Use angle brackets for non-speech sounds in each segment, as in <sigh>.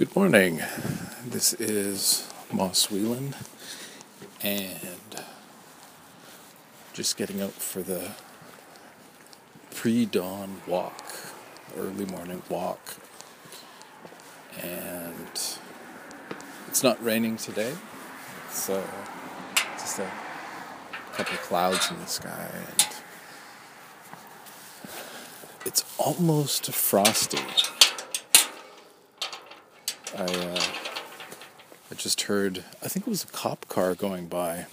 Good morning. This is Moss Whelan and just getting out for the pre dawn walk, early morning walk. And it's not raining today, so just a couple of clouds in the sky, and it's almost frosty. I uh, I just heard I think it was a cop car going by.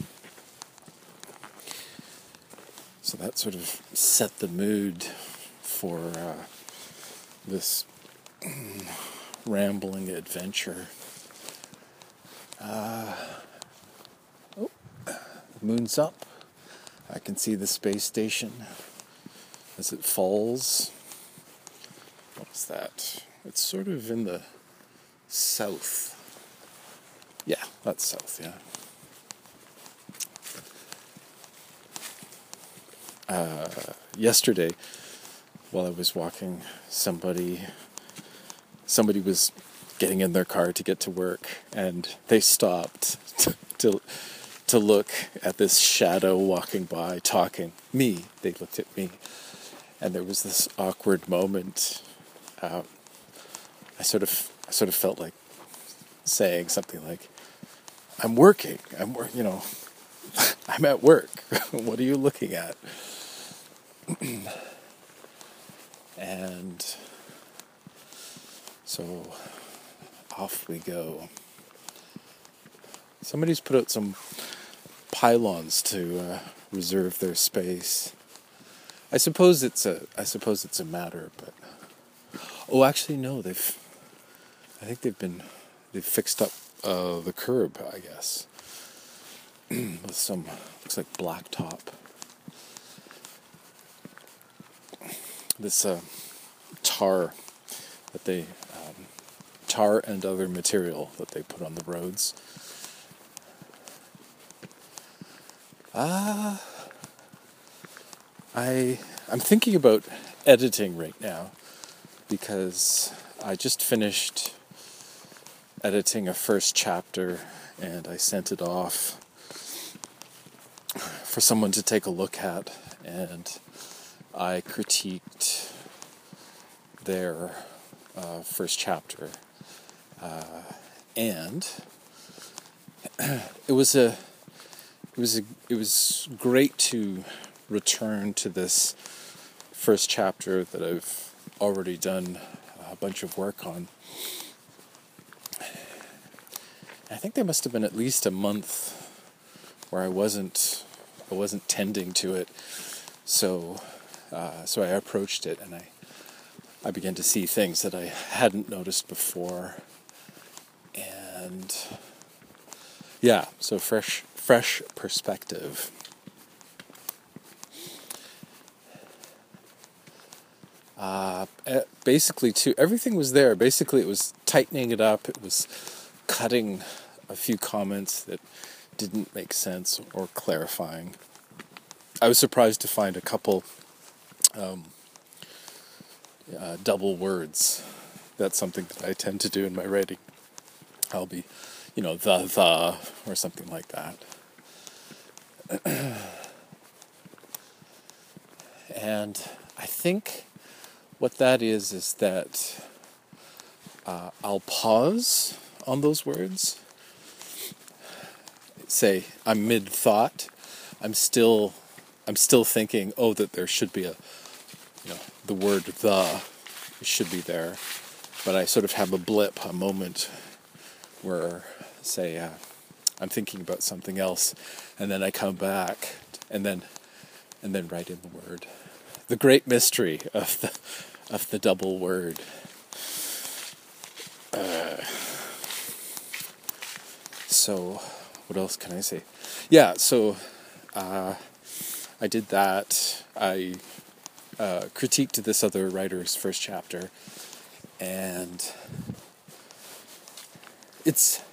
So that sort of set the mood for uh, this <clears throat> rambling adventure. Uh, oh, moon's up. I can see the space station as it falls. What's that? It's sort of in the south. Yeah, that's south, yeah. Uh, yesterday, while I was walking, somebody somebody was getting in their car to get to work, and they stopped to to, to look at this shadow walking by, talking. Me, they looked at me, and there was this awkward moment. Uh, I sort of I sort of felt like saying something like, "I'm working. I'm. You know, <laughs> I'm at work. <laughs> what are you looking at?" <clears throat> and so off we go. Somebody's put out some pylons to uh, reserve their space. I suppose it's a I suppose it's a matter, but oh, actually no, they've I think they've been they've fixed up uh, the curb, I guess, <clears throat> with some looks like blacktop. This uh, tar that they um, tar and other material that they put on the roads. Ah, uh, I I'm thinking about editing right now because I just finished editing a first chapter and I sent it off for someone to take a look at and I critiqued their uh, first chapter. Uh, and <clears throat> it was a it was a, it was great to return to this first chapter that I've already done a bunch of work on I think there must have been at least a month where I wasn't I wasn't tending to it. So uh, so I approached it and I I began to see things that I hadn't noticed before. And yeah, so fresh fresh perspective. Uh, eh, basically, too, everything was there. Basically, it was tightening it up. It was cutting a few comments that didn't make sense or clarifying. I was surprised to find a couple um, uh, double words. That's something that I tend to do in my writing. I'll be, you know, the, the, or something like that. <clears throat> and I think what that is is that uh, I'll pause on those words. Say I'm mid thought. I'm still I'm still thinking, oh, that there should be a you know, the word the should be there. But I sort of have a blip, a moment where say uh, I'm thinking about something else and then I come back and then and then write in the word. The great mystery of the of the double word. So what else can I say? Yeah, so uh, I did that. I uh, critiqued this other writer's first chapter, and it's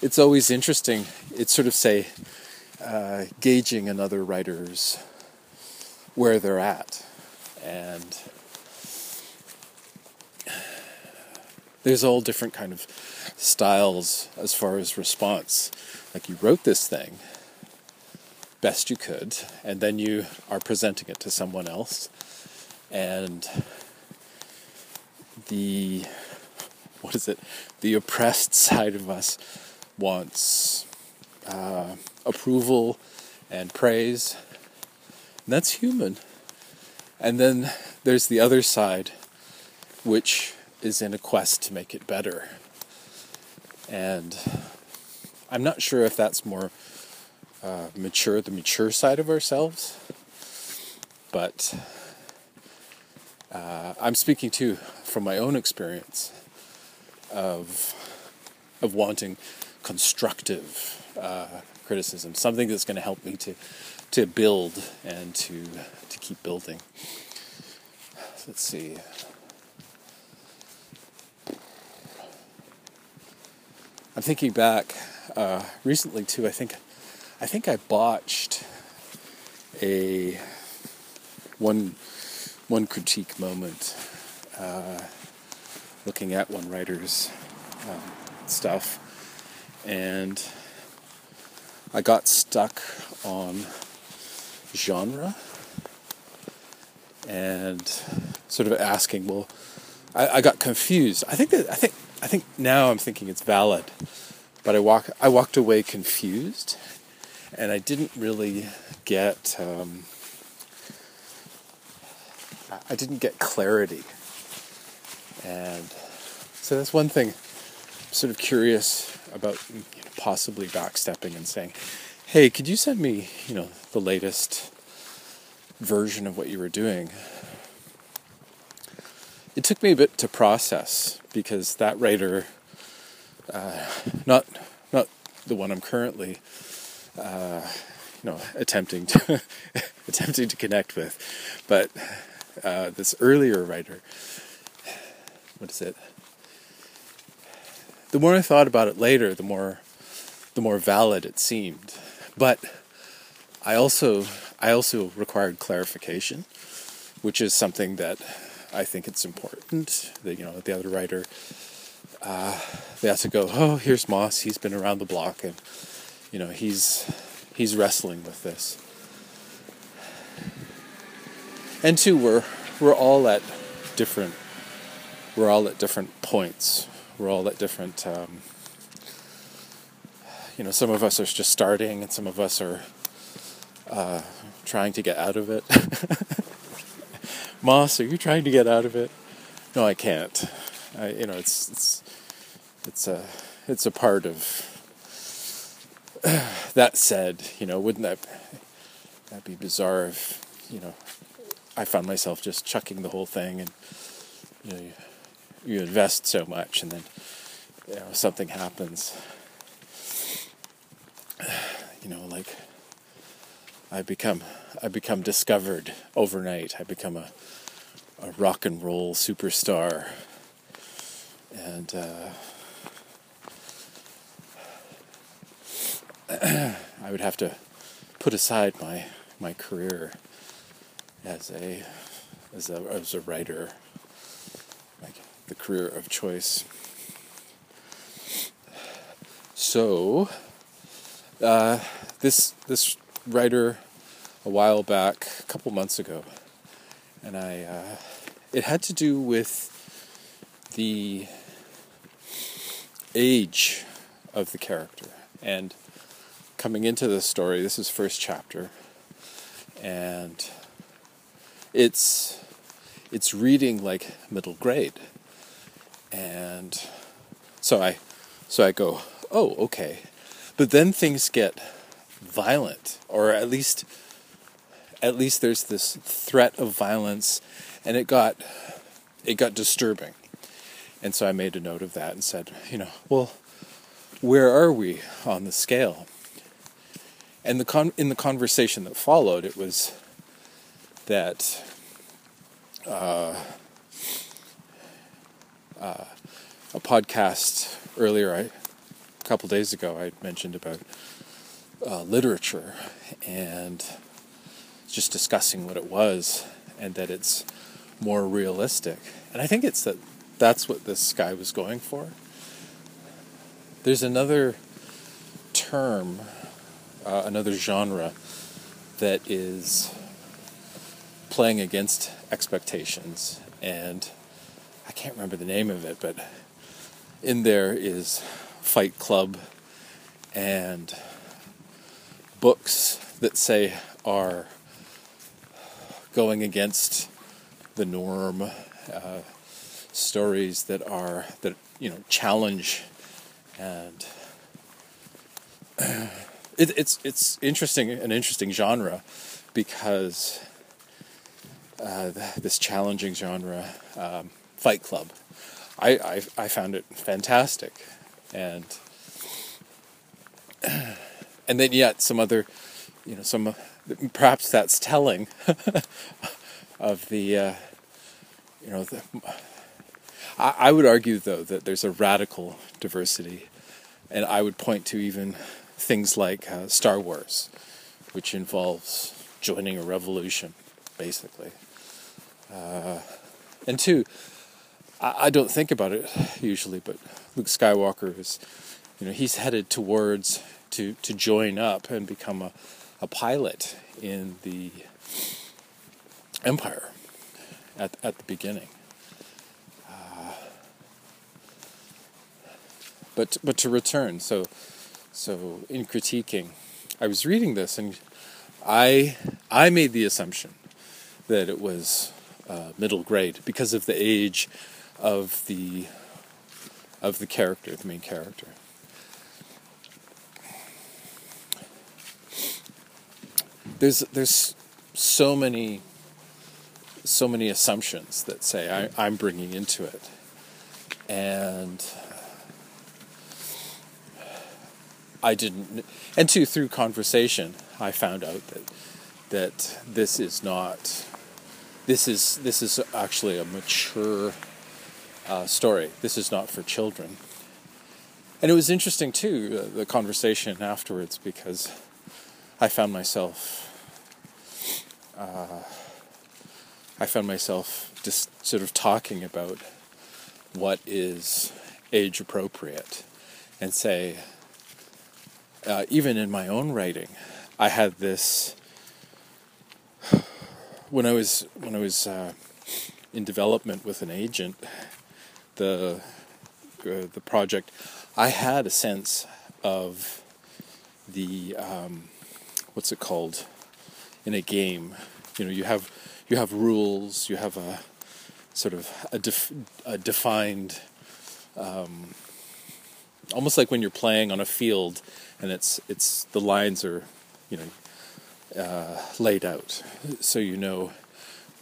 it's always interesting. It's sort of say uh, gauging another writer's where they're at, and there's all different kind of styles as far as response. Like you wrote this thing best you could, and then you are presenting it to someone else, and the what is it? The oppressed side of us wants uh, approval and praise. And that's human. And then there's the other side, which is in a quest to make it better. And I'm not sure if that's more uh, mature, the mature side of ourselves, but uh, I'm speaking too from my own experience of of wanting constructive uh, criticism, something that's going to help me to to build and to to keep building. Let's see. I'm thinking back uh, recently too. I think I think I botched a one one critique moment uh, looking at one writer's um, stuff, and I got stuck on genre and sort of asking, well, I, I got confused. I think that I think I think now I'm thinking it's valid, but I walk I walked away confused, and I didn't really get um, I didn't get clarity, and so that's one thing. I'm sort of curious about you know, possibly backstepping and saying, "Hey, could you send me you know the latest version of what you were doing?" It took me a bit to process because that writer, uh, not not the one I'm currently, uh, you know, attempting to <laughs> attempting to connect with, but uh, this earlier writer. What is it? The more I thought about it later, the more the more valid it seemed, but I also I also required clarification, which is something that I think it's important that you know the other writer uh, they have to go. Oh, here's Moss. He's been around the block, and you know he's he's wrestling with this. And two, we're we're all at different we're all at different points. We're all at different. Um, you know, some of us are just starting, and some of us are uh, trying to get out of it. <laughs> Moss, are you trying to get out of it? No, I can't. I, you know, it's it's it's a it's a part of. <sighs> that said, you know, wouldn't that that be bizarre if you know I found myself just chucking the whole thing and you know you, you invest so much and then you know something happens. <sighs> You know, like I become I become discovered overnight. I become a a rock and roll superstar, and uh, <clears throat> I would have to put aside my my career as a as a as a writer, like the career of choice. So, uh, this this writer a while back, a couple months ago, and I uh, it had to do with the age of the character. And coming into the story this is first chapter and it's it's reading like middle grade. And so i so i go oh okay. But then things get violent or at least at least there's this threat of violence and it got it got disturbing. And so i made a note of that and said you know well where are we on the scale? And the con- in the conversation that followed it was that uh, uh, a podcast earlier I, a couple days ago i mentioned about uh, literature and just discussing what it was and that it's more realistic. And I think it's that that's what this guy was going for. There's another term, uh, another genre that is playing against expectations, and I can't remember the name of it, but in there is Fight Club and books that say are going against the norm, uh, stories that are that you know challenge, and <clears throat> it, it's it's interesting an interesting genre because uh, this challenging genre, um, Fight Club, I, I I found it fantastic, and <clears throat> and then yet some other, you know, some perhaps that's telling <laughs> of the, uh, you know, the, I, I would argue though that there's a radical diversity, and I would point to even things like uh, Star Wars, which involves joining a revolution, basically. Uh, and two, I, I don't think about it usually, but Luke Skywalker is, you know, he's headed towards to to join up and become a a pilot in the Empire at, at the beginning. Uh, but but to return, so so in critiquing, I was reading this and I I made the assumption that it was uh, middle grade because of the age of the of the character, the main character. There's there's so many so many assumptions that say I, I'm bringing into it, and I didn't. And two, through conversation, I found out that that this is not. This is this is actually a mature uh, story. This is not for children. And it was interesting too, uh, the conversation afterwards, because I found myself uh, I found myself just sort of talking about what is age appropriate and say, uh, even in my own writing, I had this when I was when I was uh, in development with an agent, the uh, the project, I had a sense of the um, what's it called in a game. You know, you have you have rules. You have a sort of a, def, a defined, um, almost like when you're playing on a field, and it's it's the lines are, you know, uh, laid out, so you know,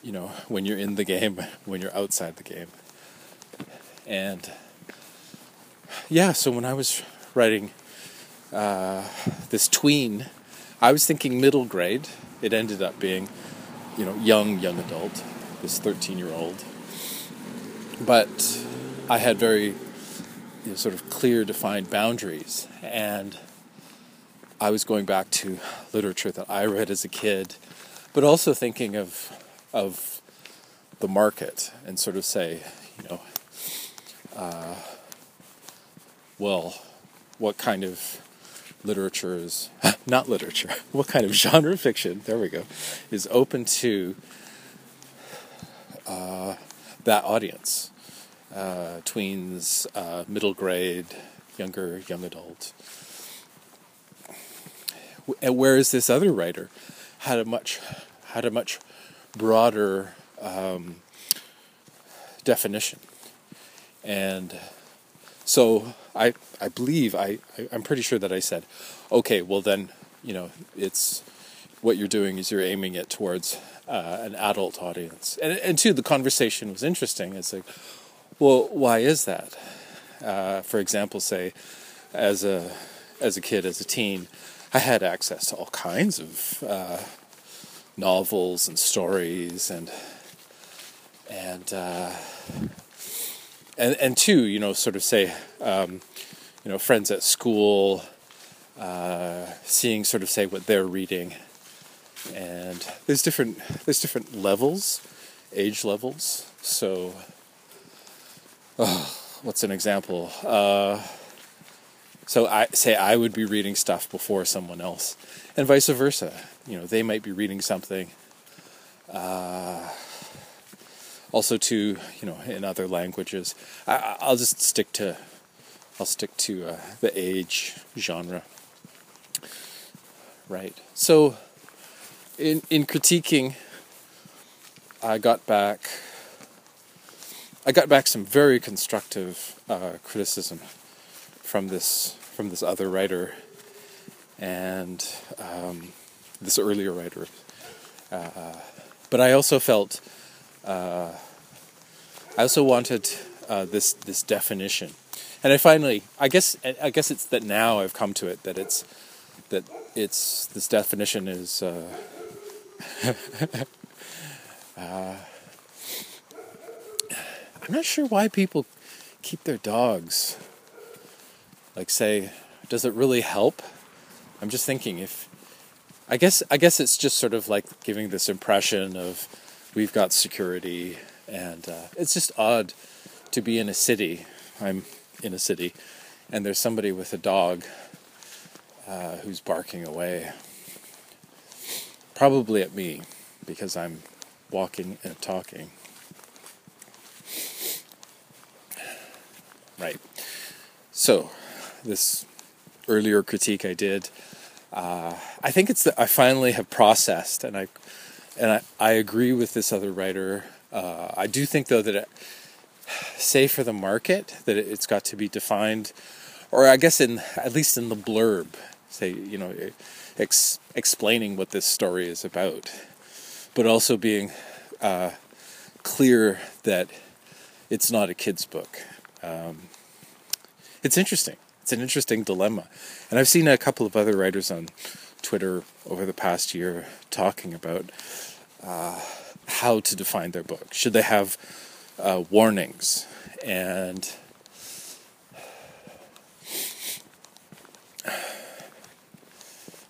you know when you're in the game, <laughs> when you're outside the game, and yeah. So when I was writing uh, this tween, I was thinking middle grade it ended up being, you know, young, young adult, this 13 year old. But I had very you know, sort of clear, defined boundaries. And I was going back to literature that I read as a kid, but also thinking of, of the market and sort of say, you know, uh, well, what kind of literature is <laughs> not literature. <laughs> What kind of genre fiction? There we go. Is open to uh, that audience, uh, tweens, uh, middle grade, younger young adult. Whereas this other writer had a much had a much broader um, definition, and so I, I believe, I, I, am pretty sure that I said, okay, well then, you know, it's what you're doing is you're aiming it towards uh, an adult audience. And, and two, the conversation was interesting. It's like, well, why is that? Uh, for example, say, as a, as a kid, as a teen, I had access to all kinds of uh, novels and stories and, and, uh, and and two, you know, sort of say, um, you know, friends at school, uh, seeing sort of say what they're reading, and there's different there's different levels, age levels. So oh, what's an example? Uh, so I say I would be reading stuff before someone else, and vice versa. You know, they might be reading something. Uh, also, to you know, in other languages, I, will just stick to, I'll stick to uh, the age genre. Right. So, in in critiquing, I got back. I got back some very constructive uh, criticism from this from this other writer and um, this earlier writer. Uh, but I also felt uh, I also wanted uh, this this definition, and I finally I guess I guess it's that now I've come to it that it's that it's this definition is. Uh, <laughs> uh, I'm not sure why people keep their dogs like say does it really help i'm just thinking if i guess i guess it's just sort of like giving this impression of we've got security and uh, it's just odd to be in a city. I'm in a city and there's somebody with a dog uh, who's barking away probably at me because i'm walking and talking. Right. So this earlier critique I did, uh, I think it's that I finally have processed, and I and I, I agree with this other writer. Uh, I do think though that, it, say for the market, that it, it's got to be defined, or I guess in at least in the blurb, say you know, ex, explaining what this story is about, but also being uh, clear that it's not a kid's book. Um, it's interesting it's an interesting dilemma. And I've seen a couple of other writers on Twitter over the past year talking about uh, how to define their book. Should they have uh, warnings? And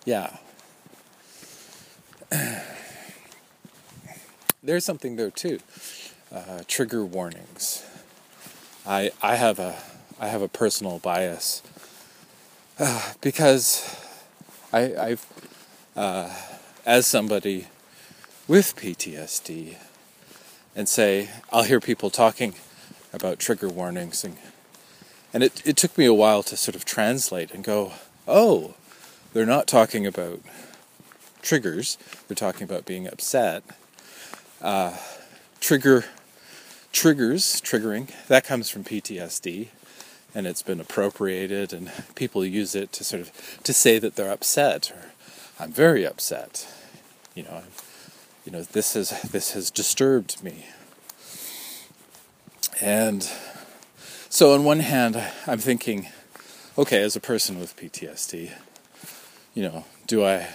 yeah. <clears throat> There's something there too. Uh, trigger warnings. I I have a I have a personal bias uh, <sighs> because I, I've, uh, as somebody with PTSD, and say, I'll hear people talking about trigger warnings, and, and it, it took me a while to sort of translate and go, oh, they're not talking about triggers, they're talking about being upset. Uh, trigger triggers, triggering, that comes from PTSD and it's been appropriated and people use it to sort of to say that they're upset or I'm very upset. You know, you know this has this has disturbed me. And so on one hand I'm thinking okay, as a person with PTSD, you know, do I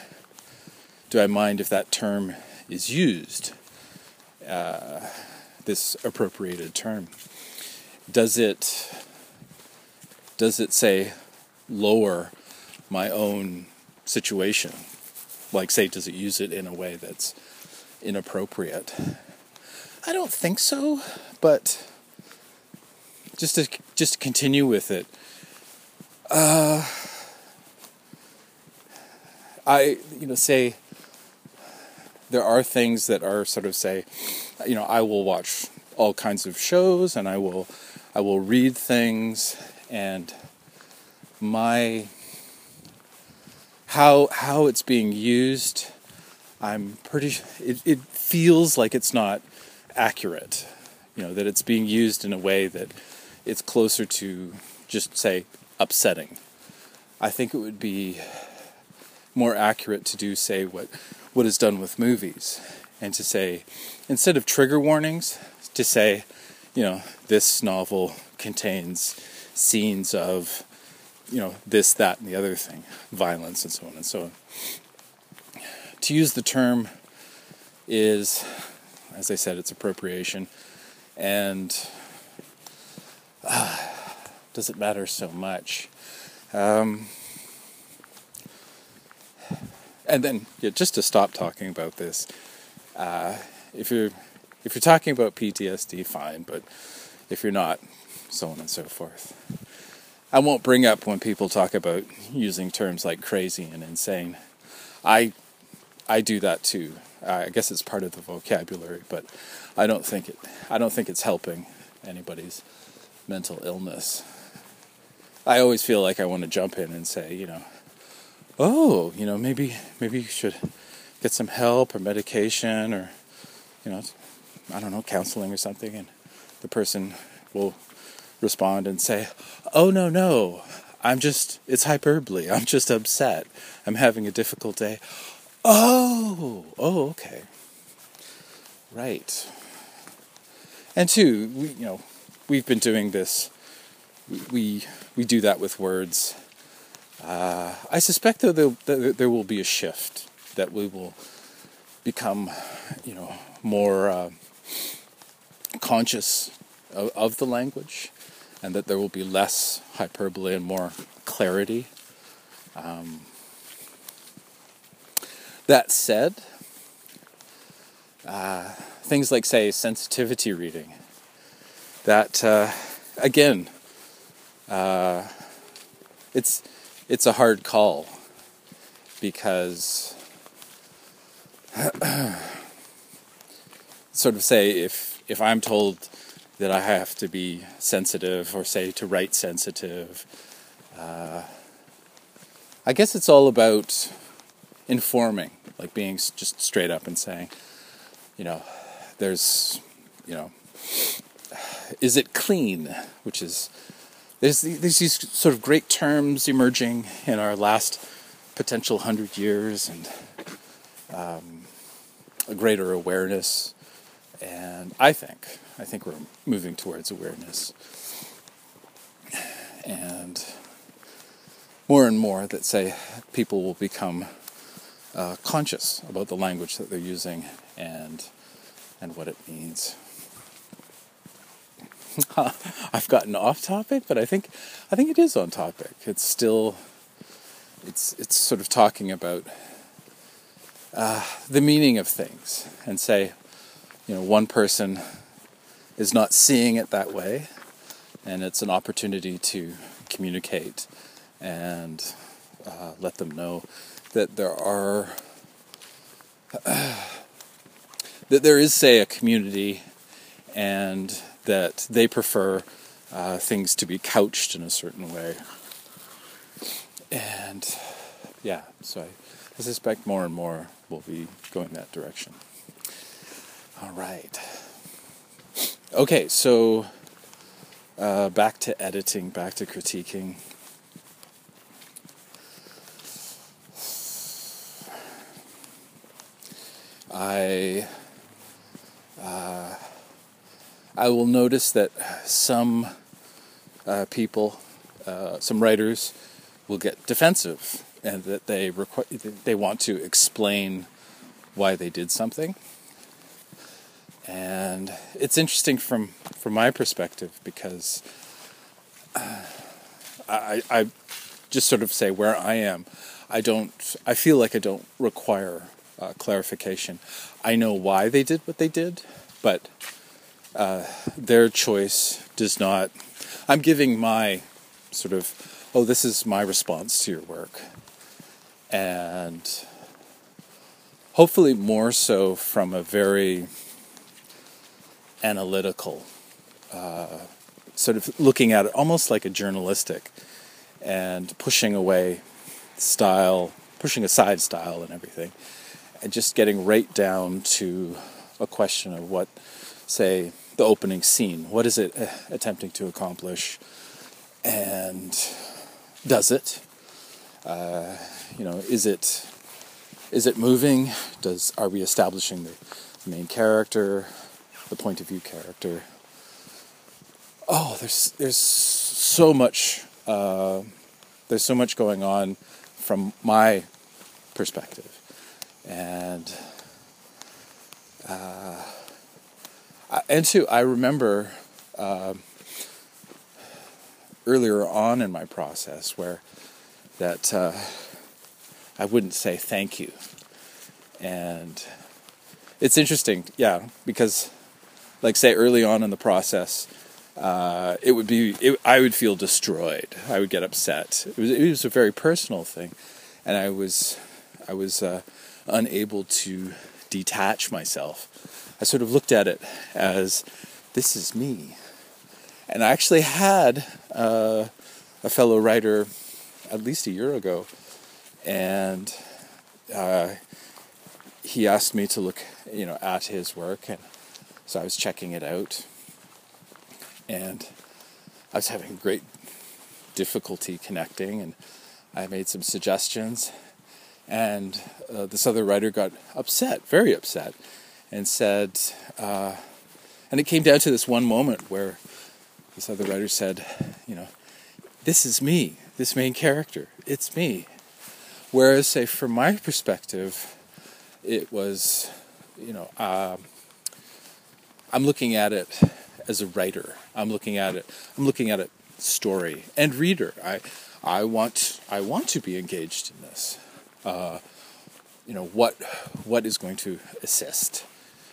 do I mind if that term is used? Uh, this appropriated term. Does it does it say lower my own situation? Like, say, does it use it in a way that's inappropriate? I don't think so, but just to just to continue with it, uh, I you know say there are things that are sort of say, you know, I will watch all kinds of shows and I will I will read things and my how how it's being used i'm pretty it, it feels like it's not accurate you know that it's being used in a way that it's closer to just say upsetting i think it would be more accurate to do say what what is done with movies and to say instead of trigger warnings to say you know this novel contains scenes of, you know, this, that, and the other thing, violence, and so on and so on. To use the term is, as I said, it's appropriation, and uh, does it matter so much? Um, and then, yeah, just to stop talking about this, uh, if you're if you're talking about PTSD, fine, but if you're not, so on and so forth. I won't bring up when people talk about using terms like crazy and insane. I I do that too. I guess it's part of the vocabulary, but I don't think it I don't think it's helping anybody's mental illness. I always feel like I want to jump in and say, you know, oh, you know, maybe maybe you should get some help or medication or you know, I don't know, counseling or something and the person will respond and say, "Oh no, no. I'm just it's hyperbole. I'm just upset. I'm having a difficult day." Oh, oh, okay. Right. And two, we, you know, we've been doing this. We we do that with words. Uh, I suspect though that there will be a shift that we will become, you know, more uh, conscious of, of, the language, and that there will be less hyperbole and more clarity. Um, that said, uh, things like, say, sensitivity reading, that, uh, again, uh, it's, it's a hard call because <clears throat> sort of say if if I'm told that I have to be sensitive or say to write sensitive, uh, I guess it's all about informing, like being just straight up and saying, you know, there's, you know, is it clean? Which is, there's, there's these sort of great terms emerging in our last potential hundred years and um, a greater awareness. And I think, I think we're moving towards awareness. And more and more that say people will become uh, conscious about the language that they're using and and what it means. <laughs> I've gotten off topic, but I think I think it is on topic. It's still it's it's sort of talking about uh, the meaning of things and say, you know, one person is not seeing it that way, and it's an opportunity to communicate and uh, let them know that there are <sighs> that there is, say, a community, and that they prefer uh, things to be couched in a certain way. And yeah, so I, I suspect more and more will be going that direction. All right. Okay, so uh, back to editing, back to critiquing. I uh, I will notice that some uh, people, uh, some writers, will get defensive and that they requ- they want to explain why they did something. And it's interesting from from my perspective because uh, I, I just sort of say where I am. I don't. I feel like I don't require uh, clarification. I know why they did what they did, but uh, their choice does not. I'm giving my sort of, oh, this is my response to your work. And hopefully more so from a very analytical, uh, sort of looking at it almost like a journalistic and pushing away style, pushing aside style and everything and just getting right down to a question of what, say, the opening scene. What is it uh, attempting to accomplish? And does it? Uh, you know, is it is it moving? Does are we establishing the, the main character, the point of view character? Oh, there's there's so much uh, there's so much going on from my perspective and uh, and two, I remember uh, earlier on in my process where that uh, I wouldn't say thank you, and it's interesting, yeah, because like say early on in the process, uh, it would be it, I would feel destroyed. I would get upset. It was it was a very personal thing, and I was I was uh, unable to detach myself. I sort of looked at it as this is me, and I actually had uh, a fellow writer at least a year ago, and uh, he asked me to look you know at his work, and so I was checking it out and I was having great difficulty connecting, and I made some suggestions, and uh, this other writer got upset, very upset, and said, uh, and it came down to this one moment where this other writer said, you know, this is me, this main character, it's me. Whereas, say, from my perspective, it was, you know, uh, I'm looking at it as a writer. I'm looking at it. I'm looking at it story and reader. I I want I want to be engaged in this. Uh, you know what what is going to assist,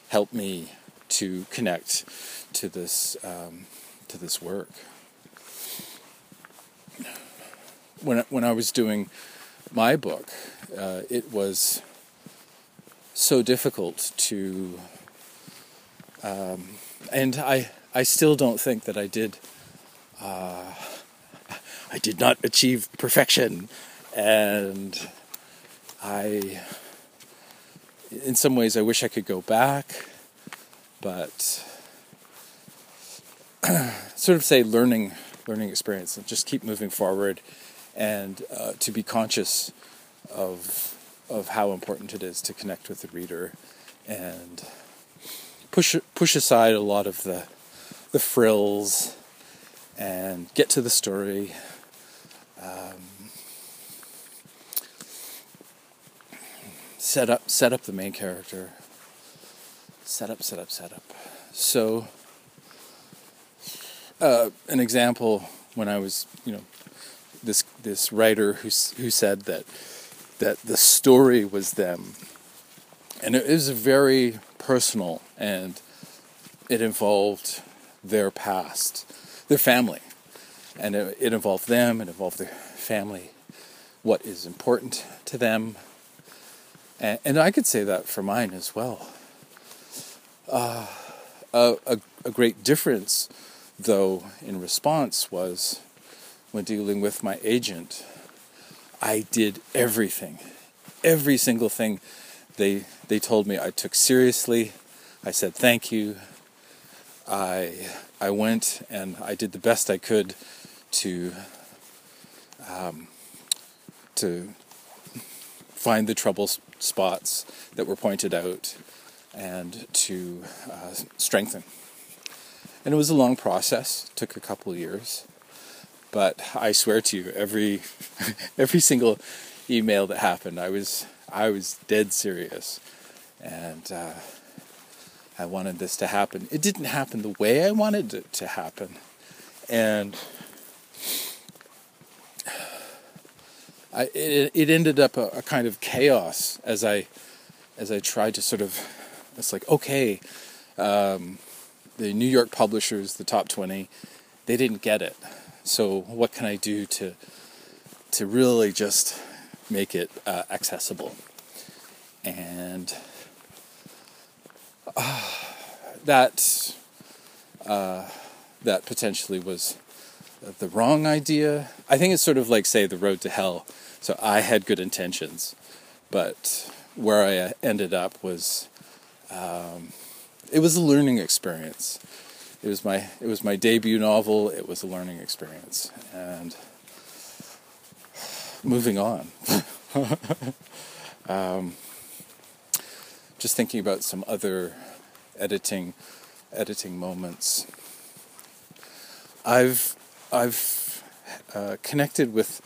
help me to connect to this um, to this work. When when I was doing my book, uh, it was so difficult to, um, and I I still don't think that I did. Uh, <laughs> I did not achieve perfection, and I, in some ways, I wish I could go back, but <clears throat> sort of say learning, learning experience, and just keep moving forward, and uh, to be conscious of of how important it is to connect with the reader, and push push aside a lot of the the frills and get to the story. Um, set up set up the main character. Set up, set up, set up. So uh, an example when I was, you know, this this writer who who said that that the story was them, and it was very personal, and it involved their past, their family. And it, it involved them, it involved their family, what is important to them. And, and I could say that for mine as well. Uh, a, a, a great difference, though, in response was when dealing with my agent, I did everything, every single thing they they told me I took seriously. I said thank you. I I went and I did the best I could to um, to find the trouble spots that were pointed out and to uh, strengthen. And it was a long process; took a couple years. But I swear to you, every <laughs> every single email that happened, I was I was dead serious, and. Uh, I wanted this to happen. It didn't happen the way I wanted it to happen. And I, it, it ended up a, a, kind of chaos as I as I tried to sort of it's like okay um, the New York publishers the top 20 they didn't get it so what can I do to to really just make it uh, accessible and uh, that uh, that potentially was the wrong idea. I think it's sort of like say the road to hell. So I had good intentions, but where I ended up was um, it was a learning experience. It was my it was my debut novel. It was a learning experience, and moving on. <laughs> um, just thinking about some other editing editing moments. I've I've uh, connected with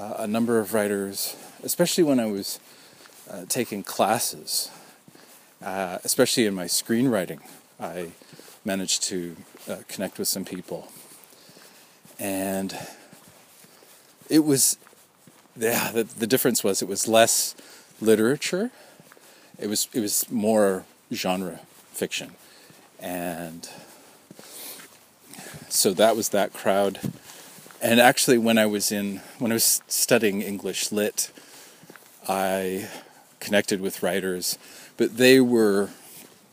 uh, a number of writers, especially when I was uh, taking classes, uh, especially in my screenwriting. I managed to uh, connect with some people, and it was yeah. The, the difference was it was less literature it was it was more genre fiction, and so that was that crowd. And actually, when I was in when I was studying English lit, I connected with writers, but they were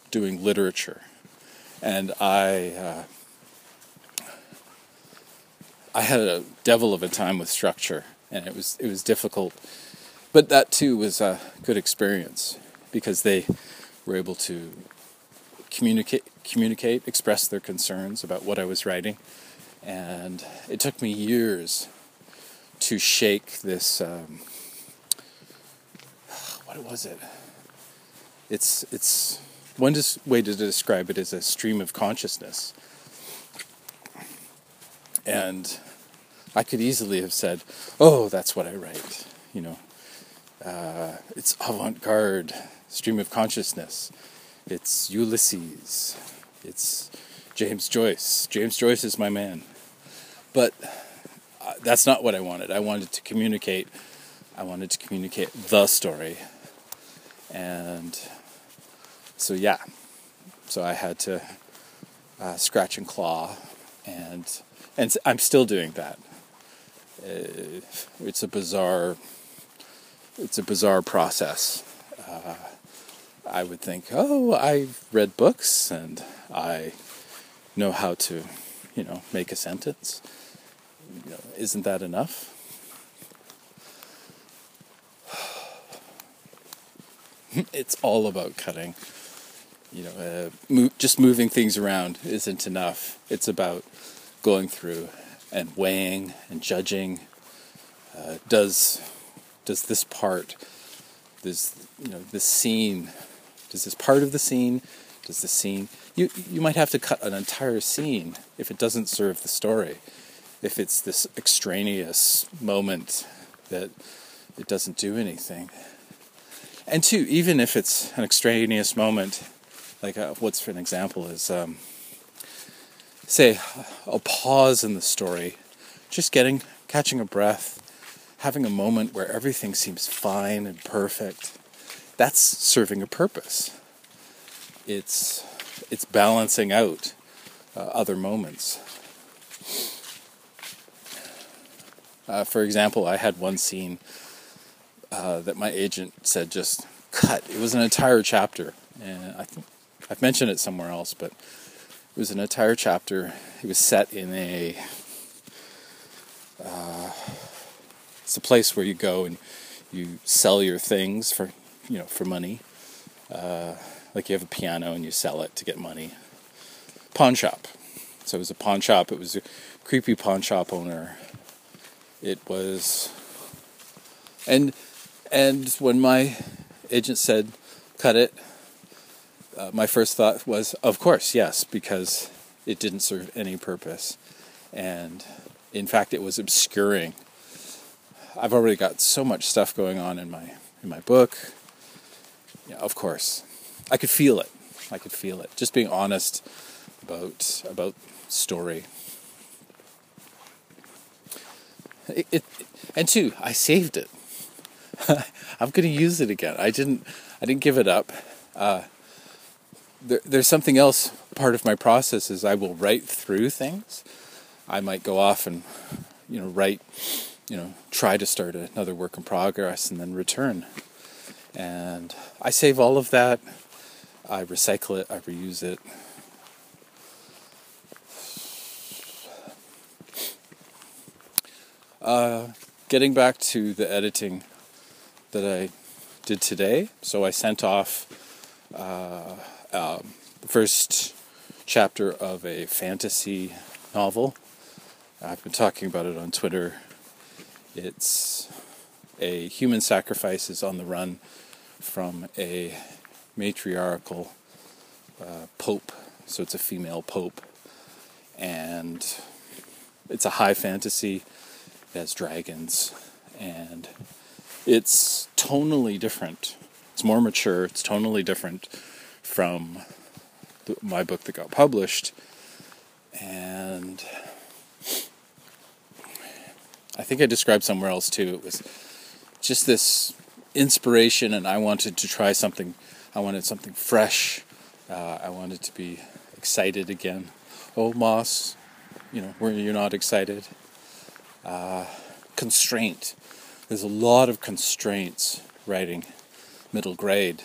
doing literature, and I uh, I had a devil of a time with structure, and it was it was difficult. But that too was a good experience because they were able to communicate, communicate, express their concerns about what I was writing, and it took me years to shake this. Um, <sighs> what was it? It's it's one way to describe it is a stream of consciousness, and I could easily have said, "Oh, that's what I write," you know. Uh, it's avant-garde stream of consciousness. It's Ulysses. It's James Joyce. James Joyce is my man. But uh, that's not what I wanted. I wanted to communicate. I wanted to communicate the story. And so, yeah. So I had to uh, scratch and claw. And, and I'm still doing that. Uh, it's a bizarre it's a bizarre process. Uh, I would think, oh, I've read books and I know how to, you know, make a sentence. You know, isn't that enough? <sighs> it's all about cutting. You know, uh, mo- just moving things around isn't enough. It's about going through and weighing and judging. Uh, does does this part, this you know, this scene does this part of the scene? Does the scene? You you might have to cut an entire scene if it doesn't serve the story. If it's this extraneous moment that it doesn't do anything. And two, even if it's an extraneous moment, like uh, what's for an example is, um, say, a pause in the story, just getting, catching a breath, having a moment where everything seems fine and perfect that's serving a purpose. It's it's balancing out uh, other moments. Uh, for example, I had one scene uh, that my agent said just cut. It was an entire chapter, and I think I've mentioned it somewhere else, but it was an entire chapter. It was set in a uh, it's a place where you go and you sell your things for you know, for money. Uh, like you have a piano and you sell it to get money. Pawn shop. So it was a pawn shop. It was a creepy pawn shop owner. It was, and and when my agent said, "Cut it," uh, my first thought was, "Of course, yes," because it didn't serve any purpose, and in fact, it was obscuring. I've already got so much stuff going on in my in my book, yeah, of course. I could feel it. I could feel it. Just being honest about about story. It, it and two, I saved it. <laughs> I'm going to use it again. I didn't. I didn't give it up. Uh, there, there's something else. Part of my process is I will write through things. I might go off and, you know, write, you know, try to start another work in progress and then return. And I save all of that. I recycle it, I reuse it. Uh, getting back to the editing that I did today, so I sent off uh, um, the first chapter of a fantasy novel. I've been talking about it on Twitter. It's a human sacrifice is on the run from a matriarchal uh, pope, so it's a female pope, and it's a high fantasy. Has dragons, and it's tonally different. It's more mature. It's tonally different from the, my book that got published, and I think I described somewhere else too. It was just this inspiration, and I wanted to try something. I wanted something fresh. Uh, I wanted to be excited again. Oh, Moss, you know, where you're not excited. Uh, constraint. There's a lot of constraints writing middle grade.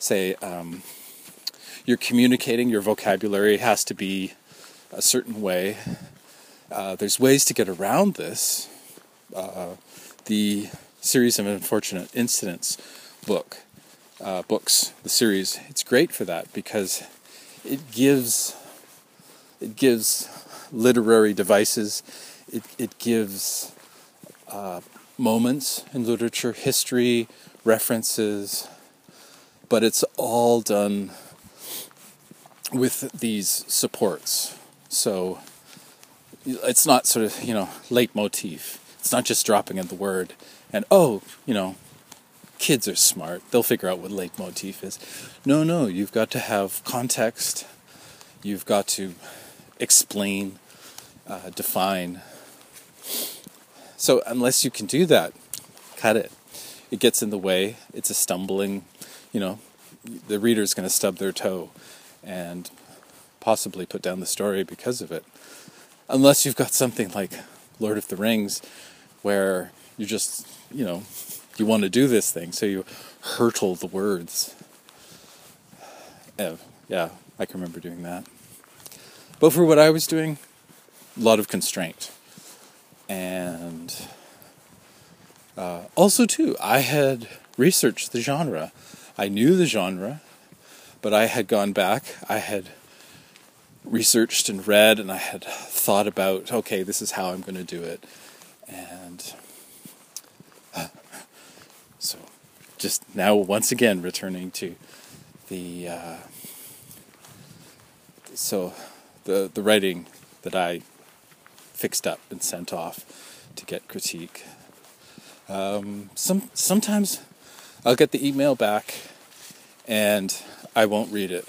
Say, um, you're communicating, your vocabulary has to be a certain way. Uh, there's ways to get around this. Uh, the series of unfortunate incidents book, uh, books, the series, it's great for that because it gives it gives literary devices. It it gives uh, moments in literature, history, references, but it's all done with these supports. So it's not sort of, you know, leitmotif. It's not just dropping in the word and, oh, you know, kids are smart. They'll figure out what leitmotif is. No, no, you've got to have context. You've got to explain, uh, define. So unless you can do that, cut it. It gets in the way. It's a stumbling, you know, the reader's going to stub their toe and possibly put down the story because of it. Unless you've got something like Lord of the Rings, where you just, you know, you want to do this thing, so you hurtle the words. Yeah, yeah, I can remember doing that. But for what I was doing, a lot of constraint. And uh, also, too, I had researched the genre. I knew the genre, but I had gone back, I had researched and read, and I had thought about, okay, this is how I'm going to do it. And uh, so, just now, once again, returning to the. Uh, so, the, the writing that I fixed up and sent off to get critique. Um, some sometimes I'll get the email back and I won't read it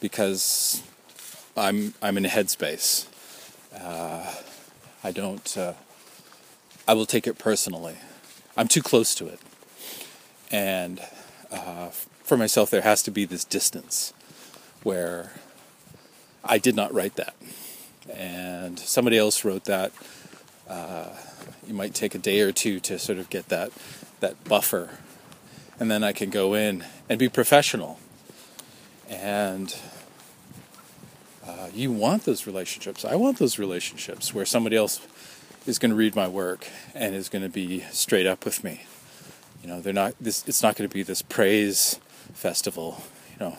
because I'm I'm in a headspace. Uh, I don't. Uh, I will take it personally. I'm too close to it, and uh, for myself, there has to be this distance where I did not write that, and somebody else wrote that. Uh, you might take a day or two to sort of get that that buffer, and then I can go in and be professional and uh, you want those relationships. I want those relationships where somebody else is going to read my work and is going to be straight up with me. You know, they're not. This. It's not going to be this praise festival. You know,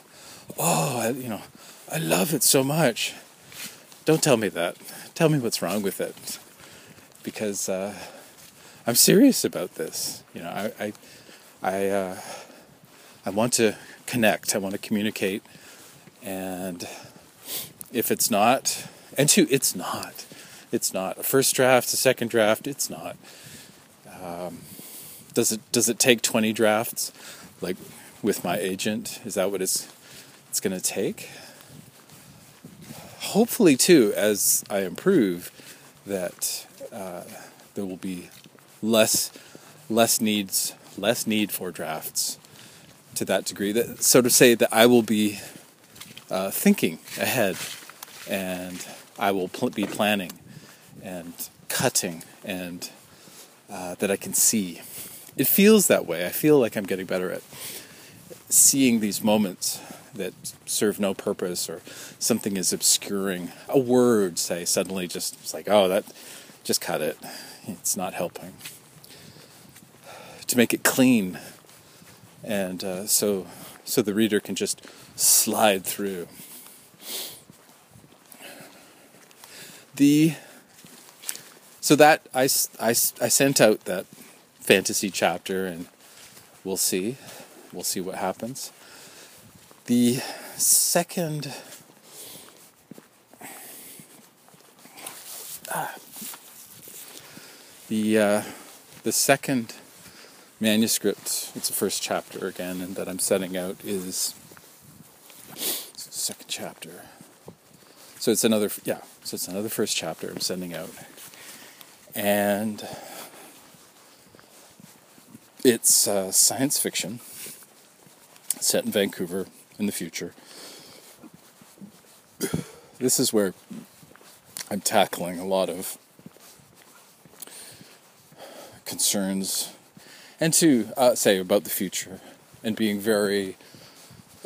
oh, I, you know, I love it so much. Don't tell me that. Tell me what's wrong with it, because uh, I'm serious about this. You know, I, I, I, uh, I want to connect. I want to communicate. And if it's not, and two, it's not. It's not a first draft, a second draft. It's not. Um, does it does it take twenty drafts, like with my agent? Is that what it's it's going to take? Hopefully, too, as I improve, that uh, there will be less less needs less need for drafts to that degree. That so to say that I will be uh, thinking ahead, and I will pl- be planning and cutting, and uh, that I can see. It feels that way. I feel like I'm getting better at seeing these moments that serve no purpose or something is obscuring. A word say suddenly just it's like oh that just cut it. It's not helping. To make it clean. And uh, so so the reader can just slide through. The so that I, I, I sent out that fantasy chapter and we'll see. We'll see what happens. The second ah, the uh, the second manuscript, it's the first chapter again, and that I'm setting out is second chapter. So it's another, yeah, so it's another first chapter I'm sending out. And it's uh, science fiction set in Vancouver in the future. This is where I'm tackling a lot of concerns, and to uh, say about the future, and being very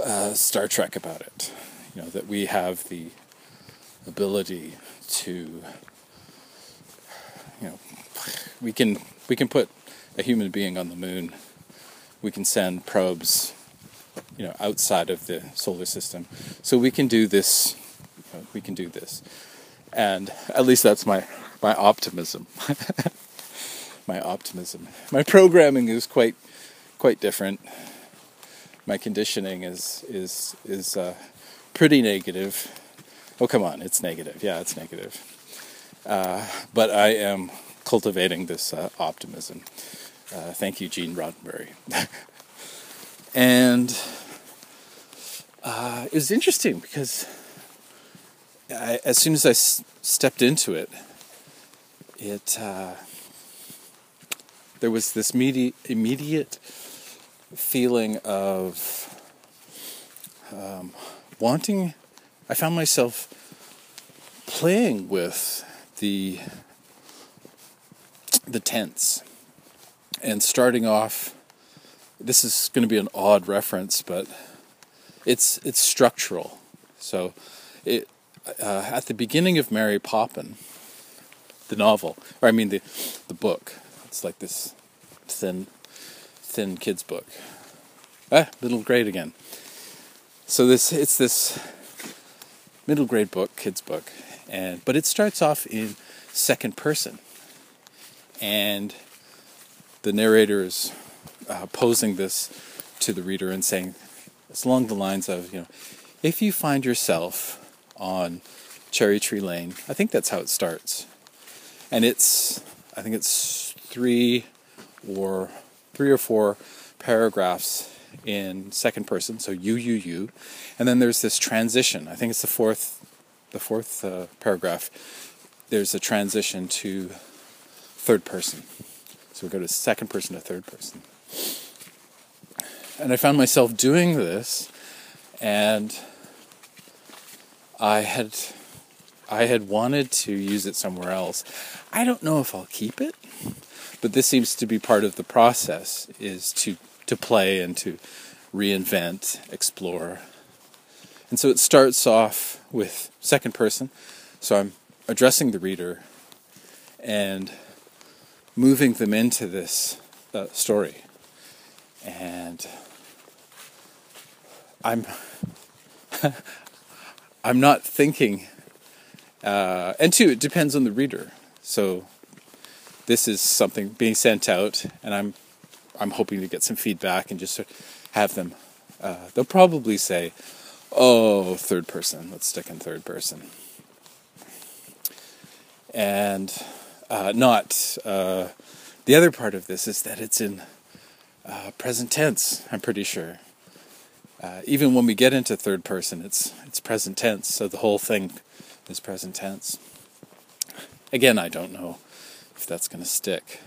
uh, Star Trek about it. You know that we have the ability to, you know, we can we can put a human being on the moon. We can send probes, you know, outside of the solar system. So we can do this. You know, we can do this, and at least that's my my optimism. <laughs> my optimism. My programming is quite quite different. My conditioning is is is uh, pretty negative. Oh come on, it's negative. Yeah, it's negative. Uh, but I am cultivating this uh, optimism. Uh, thank you, Gene Roddenberry. <laughs> and uh, it was interesting because I, as soon as I s- stepped into it, it uh, there was this medi- immediate feeling of um, wanting. I found myself playing with the the tense and starting off. This is going to be an odd reference, but it's it's structural. So, it uh, at the beginning of Mary Poppin, the novel, or I mean the the book, it's like this thin, thin kids book. Ah, middle grade again. So this it's this middle grade book, kids book, and but it starts off in second person, and the narrator is uh, posing this to the reader and saying, it's along the lines of, you know, if you find yourself on Cherry Tree Lane, I think that's how it starts, and it's I think it's three or three or four paragraphs in second person, so you, you, you, and then there's this transition. I think it's the fourth, the fourth uh, paragraph. There's a transition to third person. So we go to second person to third person. And I found myself doing this, and I had, I had wanted to use it somewhere else. I don't know if I'll keep it but this seems to be part of the process is to to play and to reinvent explore. And so it starts off with second person. So i'm addressing the reader and moving them into this uh, story and i'm <laughs> i'm not thinking uh, and two it depends on the reader so this is something being sent out, and I'm I'm hoping to get some feedback and just have them. Uh, they'll probably say, "Oh, third person. Let's stick in third person," and uh, not. Uh, the other part of this is that it's in uh, present tense. I'm pretty sure. Uh, even when we get into third person, it's it's present tense. So the whole thing is present tense. Again, I don't know if that's going to stick.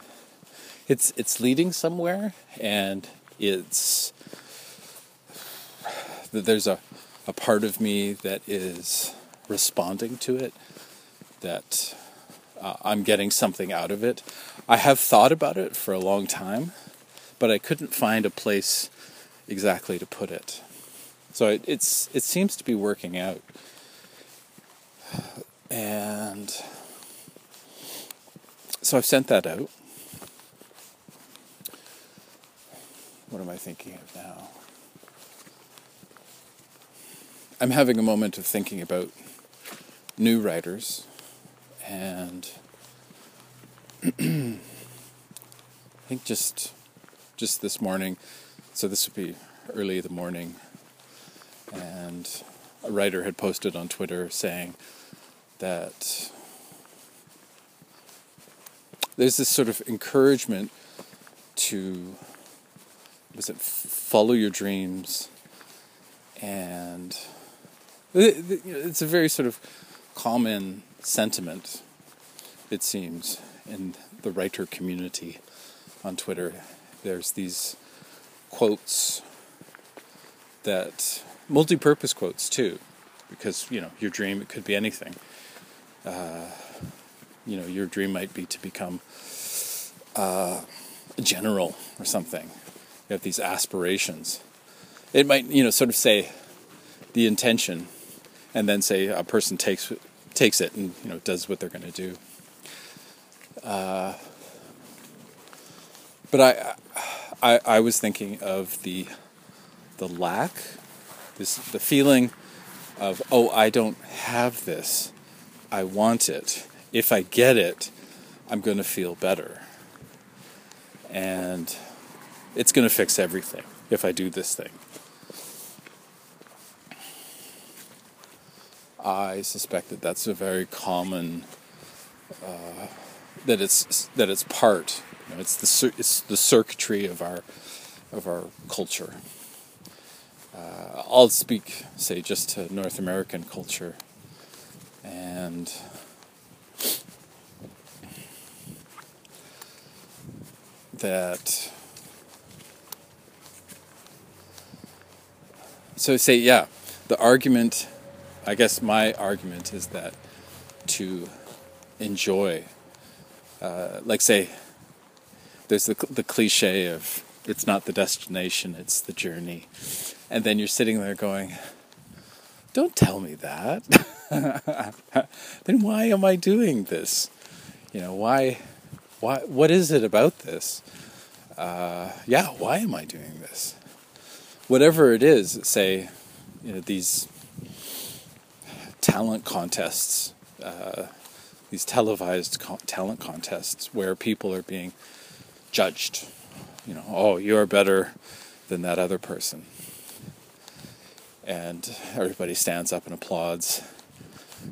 It's it's leading somewhere, and it's there's a a part of me that is responding to it. That uh, I'm getting something out of it. I have thought about it for a long time, but I couldn't find a place exactly to put it. So it, it's it seems to be working out, and so I've sent that out. What am I thinking of now? I'm having a moment of thinking about new writers and <clears throat> I think just just this morning. So this would be early in the morning. And a writer had posted on Twitter saying that there's this sort of encouragement to was it follow your dreams? And it's a very sort of common sentiment it seems in the writer community on twitter there's these quotes that multi-purpose quotes too because you know your dream it could be anything Uh, you know, your dream might be to become uh, a general or something. You have these aspirations. It might, you know, sort of say the intention, and then say a person takes takes it and you know does what they're going to do. Uh, but I, I, I was thinking of the, the lack, this the feeling of oh I don't have this, I want it. If I get it, I'm going to feel better, and it's going to fix everything if I do this thing. I suspect that that's a very common uh, that it's that it's part. You know, it's the it's the circuitry of our of our culture. Uh, I'll speak, say, just to North American culture, and that. So say, yeah, the argument I guess my argument is that to enjoy, uh, like say, there's the the cliche of it's not the destination, it's the journey, and then you're sitting there going, "Don't tell me that." <laughs> then why am I doing this? You know why? Why? What is it about this? Uh, yeah, why am I doing this? Whatever it is, say, you know these talent contests, uh, these televised co- talent contests where people are being judged. You know, oh, you're better than that other person. And everybody stands up and applauds.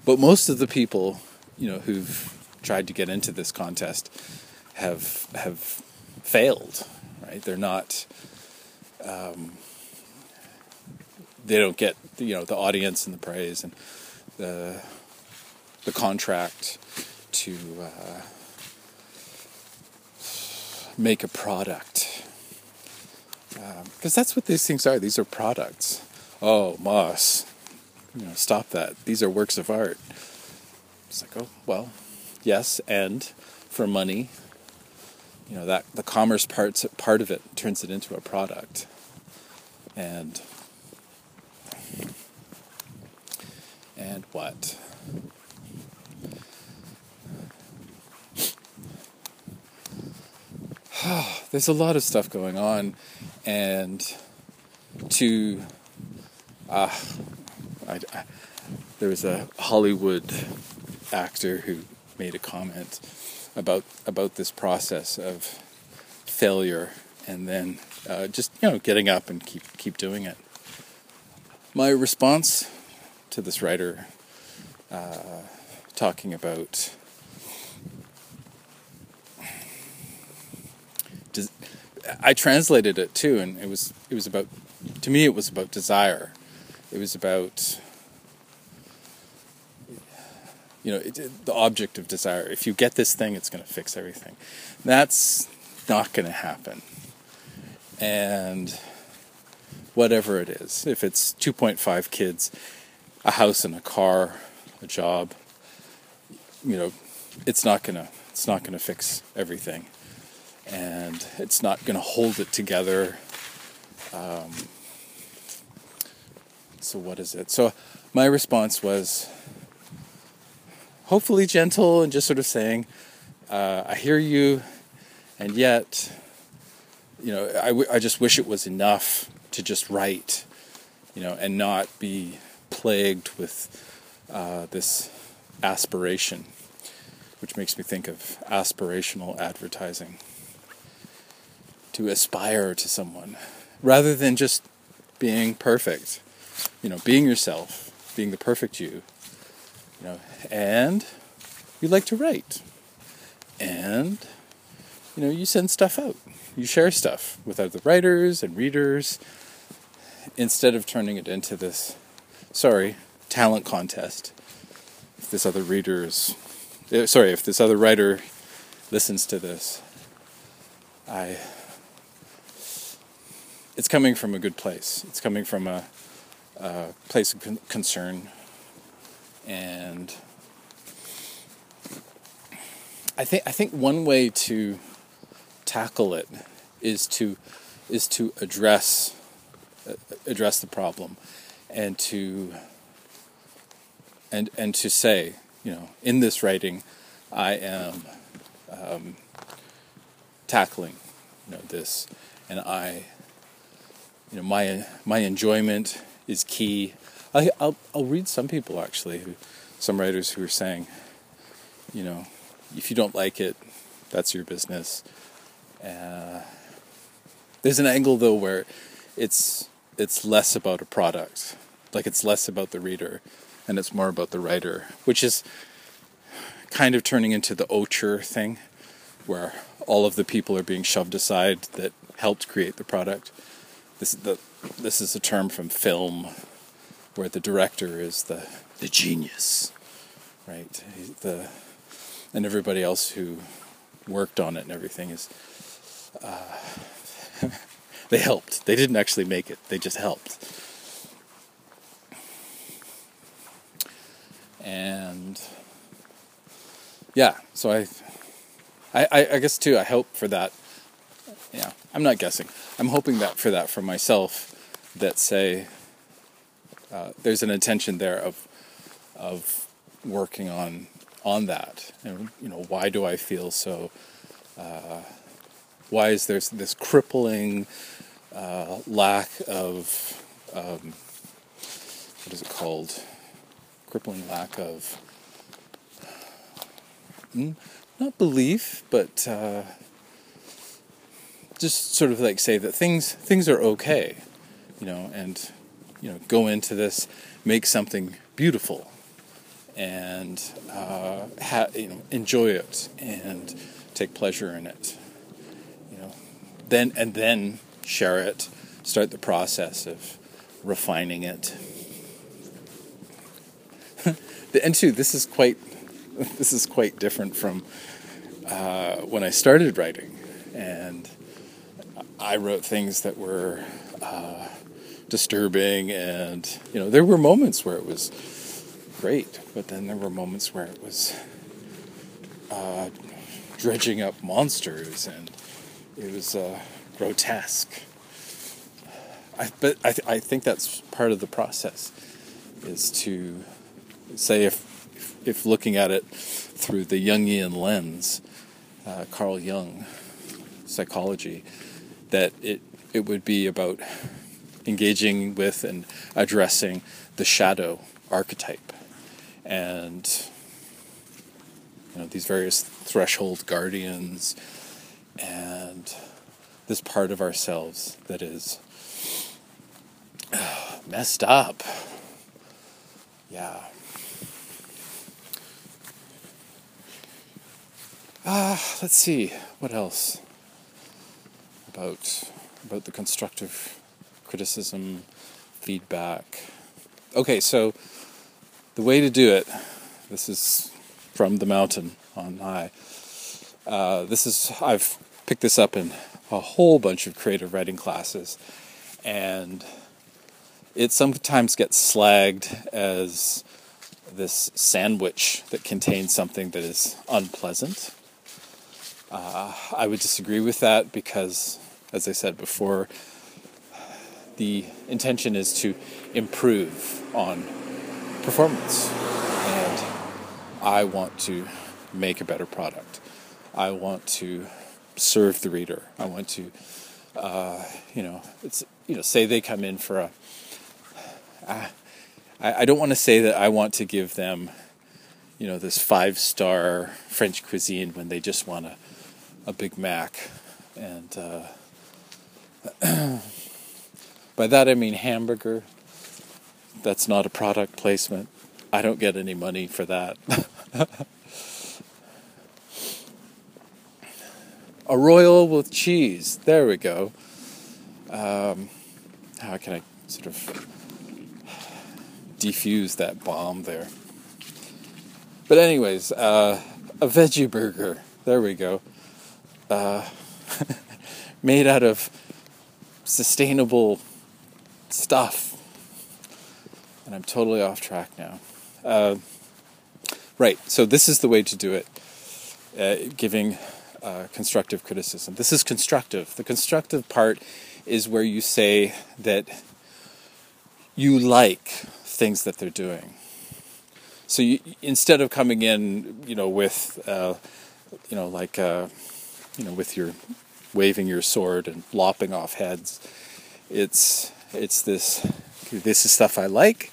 But most of the people, you know, who've tried to get into this contest have have failed, right? They're not um, they don't get you know the audience and the praise and the the contract to uh, make a product because um, that's what these things are. These are products. Oh, Moss, you know, stop that. These are works of art. It's like, oh well, yes, and for money, you know that the commerce parts part of it turns it into a product, and and what? <sighs> There's a lot of stuff going on, and to uh, I, I, there was a Hollywood actor who made a comment about about this process of failure and then uh, just you know getting up and keep keep doing it. My response to this writer uh, talking about I translated it too, and it was it was about to me it was about desire. It was about you know it, the object of desire. If you get this thing, it's going to fix everything. That's not going to happen, and whatever it is, if it's 2.5 kids a house and a car, a job, you know, it's not gonna it's not gonna fix everything, and it's not gonna hold it together. Um, so what is it? So my response was hopefully gentle and just sort of saying, uh, I hear you, and yet, you know, I, w- I just wish it was enough to just write, you know, and not be plagued with uh, this aspiration, which makes me think of aspirational advertising. To aspire to someone rather than just being perfect, you know, being yourself, being the perfect you, you know, and you like to write, and you know, you send stuff out, you share stuff with other writers and readers instead of turning it into this sorry, talent contest. If this other reader is, uh, sorry, if this other writer listens to this, I, it's coming from a good place. It's coming from a, a place of con- concern and I think I think one way to tackle it is to is to address uh, address the problem and to and and to say you know in this writing I am um, tackling you know this and I you know my my enjoyment is key. I, will I'll read some people actually who some writers who are saying you know if you don't like it that's your business. Uh, there's an angle though where it's it's less about a product, like it's less about the reader, and it's more about the writer, which is kind of turning into the auteur thing, where all of the people are being shoved aside that helped create the product. This is the this is a term from film, where the director is the the genius, right? The and everybody else who worked on it and everything is uh, <laughs> they helped. They didn't actually make it. They just helped. And yeah, so I, I, I guess too. I hope for that. Yeah, I'm not guessing. I'm hoping that for that for myself. That say, uh, there's an intention there of, of working on on that. And you know, why do I feel so? Uh, why is there this crippling uh, lack of um, what is it called? Crippling lack of mm, not belief, but uh, just sort of like say that things things are okay, you know, and you know go into this, make something beautiful, and uh, ha- you know enjoy it and take pleasure in it you know, then and then share it, start the process of refining it. <laughs> and two, this is quite this is quite different from uh, when I started writing, and I wrote things that were uh, disturbing, and you know there were moments where it was great, but then there were moments where it was uh, dredging up monsters and it was uh, grotesque. I, but I, th- I think that's part of the process, is to say if if looking at it through the Jungian lens, uh, Carl Jung, psychology, that it it would be about engaging with and addressing the shadow archetype, and you know these various threshold guardians and this part of ourselves that is <sighs> messed up. Yeah. Uh, let's see what else about about the constructive criticism, feedback. Okay, so the way to do it. This is from the mountain on high. Uh, this is I've picked this up in a whole bunch of creative writing classes, and it sometimes gets slagged as this sandwich that contains something that is unpleasant. Uh, I would disagree with that because, as I said before, the intention is to improve on performance, and I want to make a better product. I want to serve the reader. I want to, uh, you know, it's you know, say they come in for a. Uh, I, don't want to say that I want to give them, you know, this five star French cuisine when they just want a, a Big Mac, and uh, <clears throat> by that I mean hamburger. That's not a product placement. I don't get any money for that. <laughs> a royal with cheese. There we go. Um, how can I sort of defuse that bomb there? But anyways, uh, a veggie burger. There we go. Uh, <laughs> made out of sustainable stuff. And I'm totally off track now. Uh, right, so this is the way to do it. uh, giving uh, constructive criticism. This is constructive. The constructive part is where you say that you like things that they're doing. So you, instead of coming in, you know, with, uh, you know, like, uh, you know, with your waving your sword and lopping off heads, it's it's this this is stuff I like,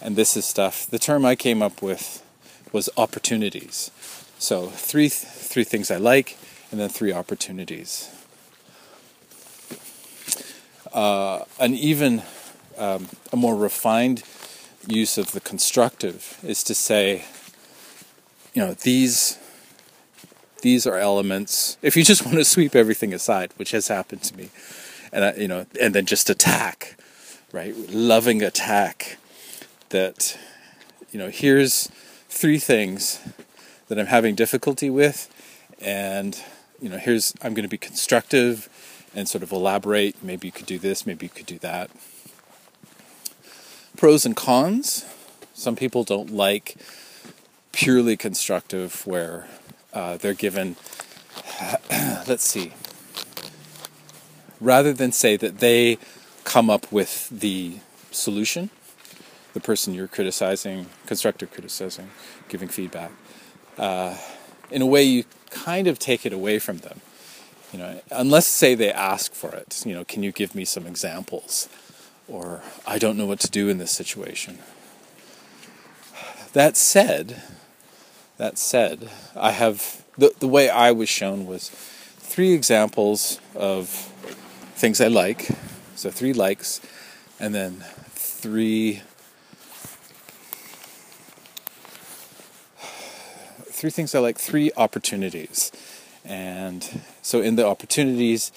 and this is stuff. The term I came up with was opportunities. So three three things I like, and then three opportunities. Uh, an even um, a more refined use of the constructive is to say, you know, these these are elements. If you just want to sweep everything aside, which has happened to me, and I, you know, and then just attack, right? Loving attack. That, you know, here's three things that I'm having difficulty with, and you know, here's I'm going to be constructive and sort of elaborate. Maybe you could do this. Maybe you could do that. Pros and cons. Some people don't like purely constructive, where uh, they're given. <clears throat> let's see rather than say that they come up with the solution, the person you're criticizing, constructive criticizing, giving feedback, uh, in a way you kind of take it away from them. You know, unless say they ask for it. You know, can you give me some examples? Or I don't know what to do in this situation. That said, that said, I have the the way I was shown was three examples of things I like. So three likes, and then three three things I like, three opportunities. And so in the opportunities,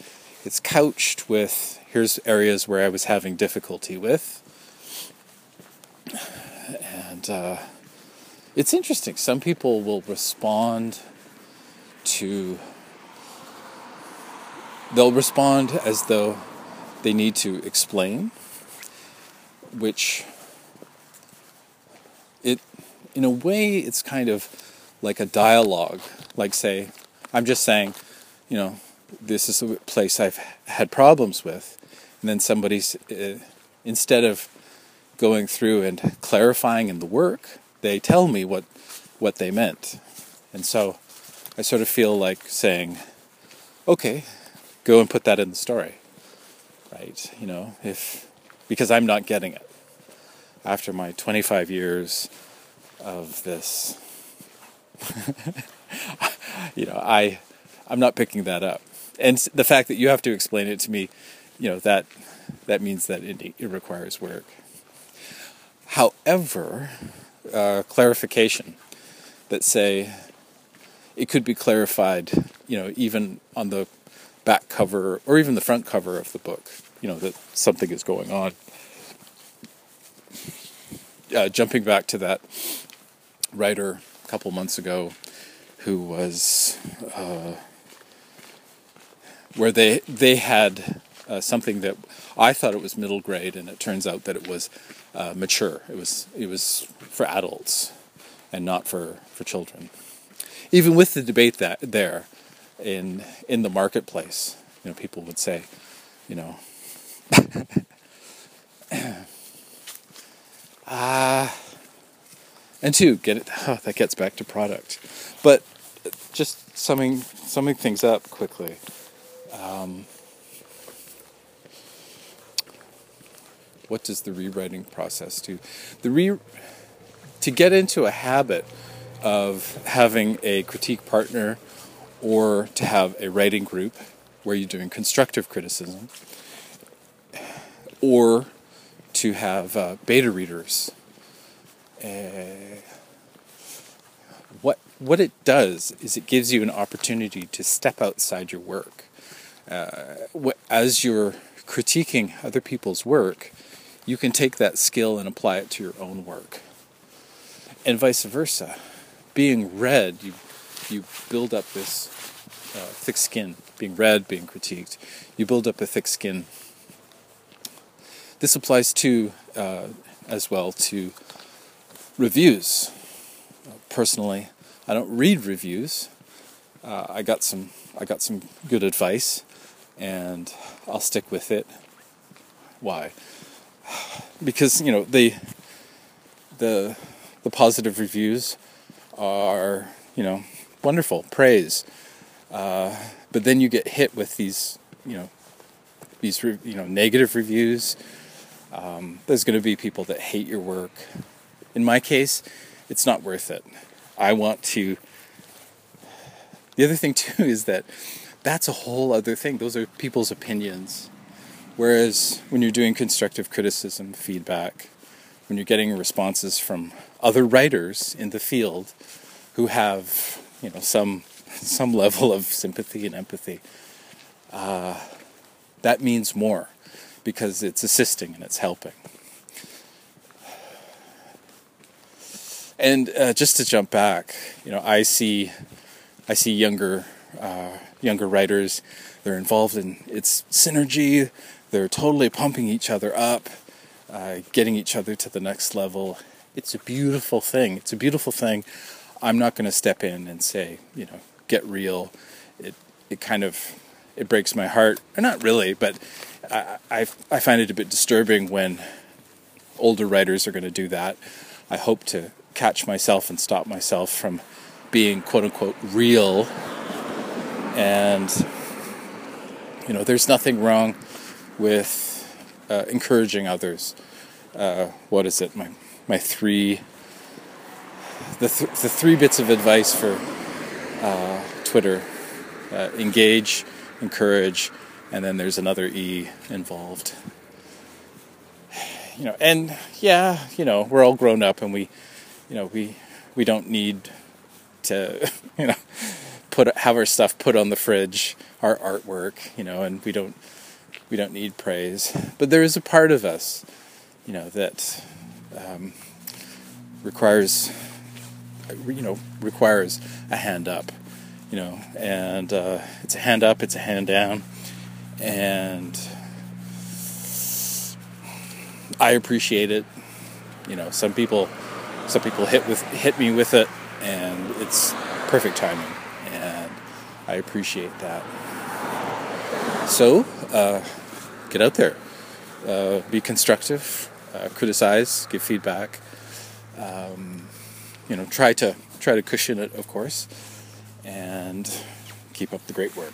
it's couched with here's areas where I was having difficulty with. And uh, it's interesting. Some people will respond to they'll respond as though they need to explain, which it in a way it's kind of like a dialogue. Like say, I'm just saying, you know, this is a place I've had problems with, and then somebody's uh, instead of going through and clarifying in the work, they tell me what what they meant, and so I sort of feel like saying, okay, go and put that in the story. Right? You know, if because I'm not getting it. After my 25 years of this <laughs> you know, I I'm not picking that up. And the fact that you have to explain it to me, you know, that that means that it, it requires work. However, uh, clarification that say it could be clarified, you know, even on the back cover or even the front cover of the book, you know, that something is going on. Uh, jumping back to that writer a couple months ago who was uh, where they they had uh, something that I thought it was middle grade, and it turns out that it was uh, mature. It was it was for adults and not for for children. Even with the debate that there, in in the marketplace. You know, people would say, you know, <laughs> ah, uh, and two, get it. Oh, <laughs> that gets back to product, but just summing summing things up quickly. Um, what does the rewriting process do? The re to get into a habit of having a critique partner or to have a writing group where you're doing constructive criticism, or to have uh, beta readers. Uh, what what it does is it gives you an opportunity to step outside your work. Uh, as you're critiquing other people's work, you can take that skill and apply it to your own work, and vice versa. Being read, you you build up this uh, thick skin, being read, being critiqued. You build up a thick skin. This applies to, uh, as well, to reviews. Personally, I don't read reviews, uh, I got some I got some good advice, and I'll stick with it. Why? Because you know the the the positive reviews are you know wonderful praise, uh, but then you get hit with these you know these you know negative reviews. Um, there's going to be people that hate your work. In my case, it's not worth it. I want to. The other thing <laughs> too is that that's a whole other thing. Those are people's opinions. Whereas when you're doing constructive criticism, feedback, when you're getting responses from other writers in the field who have, you know, some <laughs> some level of sympathy and empathy, uh, that means more because it's assisting and it's helping. And uh, just to jump back, you know, I see, I see younger, uh, younger writers. They're involved in its synergy. They're totally pumping each other up, uh, getting each other to the next level. It's a beautiful thing. It's a beautiful thing. I'm not going to step in and say, you know, get real. It it kind of it breaks my heart. Or not really, but I, I, I find it a bit disturbing when older writers are going to do that. I hope to catch myself and stop myself from being quote unquote real. And, you know, there's nothing wrong with uh, encouraging others. Uh, what is it? My, my three, the, th- the three bits of advice for uh, Twitter uh, engage, encourage, and then there's another E involved. You know, and yeah, you know, we're all grown up and we, you know, we we don't need to, <laughs> you know, put have our stuff put on the fridge, our artwork, you know, and we don't we don't need praise. But there is a part of us, you know, that um, requires you know requires a hand up you know, and uh, it's a hand up, it's a hand down, and I appreciate it. You know, some people, some people hit with hit me with it, and it's perfect timing, and I appreciate that. So, uh, get out there, uh, be constructive, uh, criticize, give feedback. Um, you know, try to try to cushion it, of course and keep up the great work.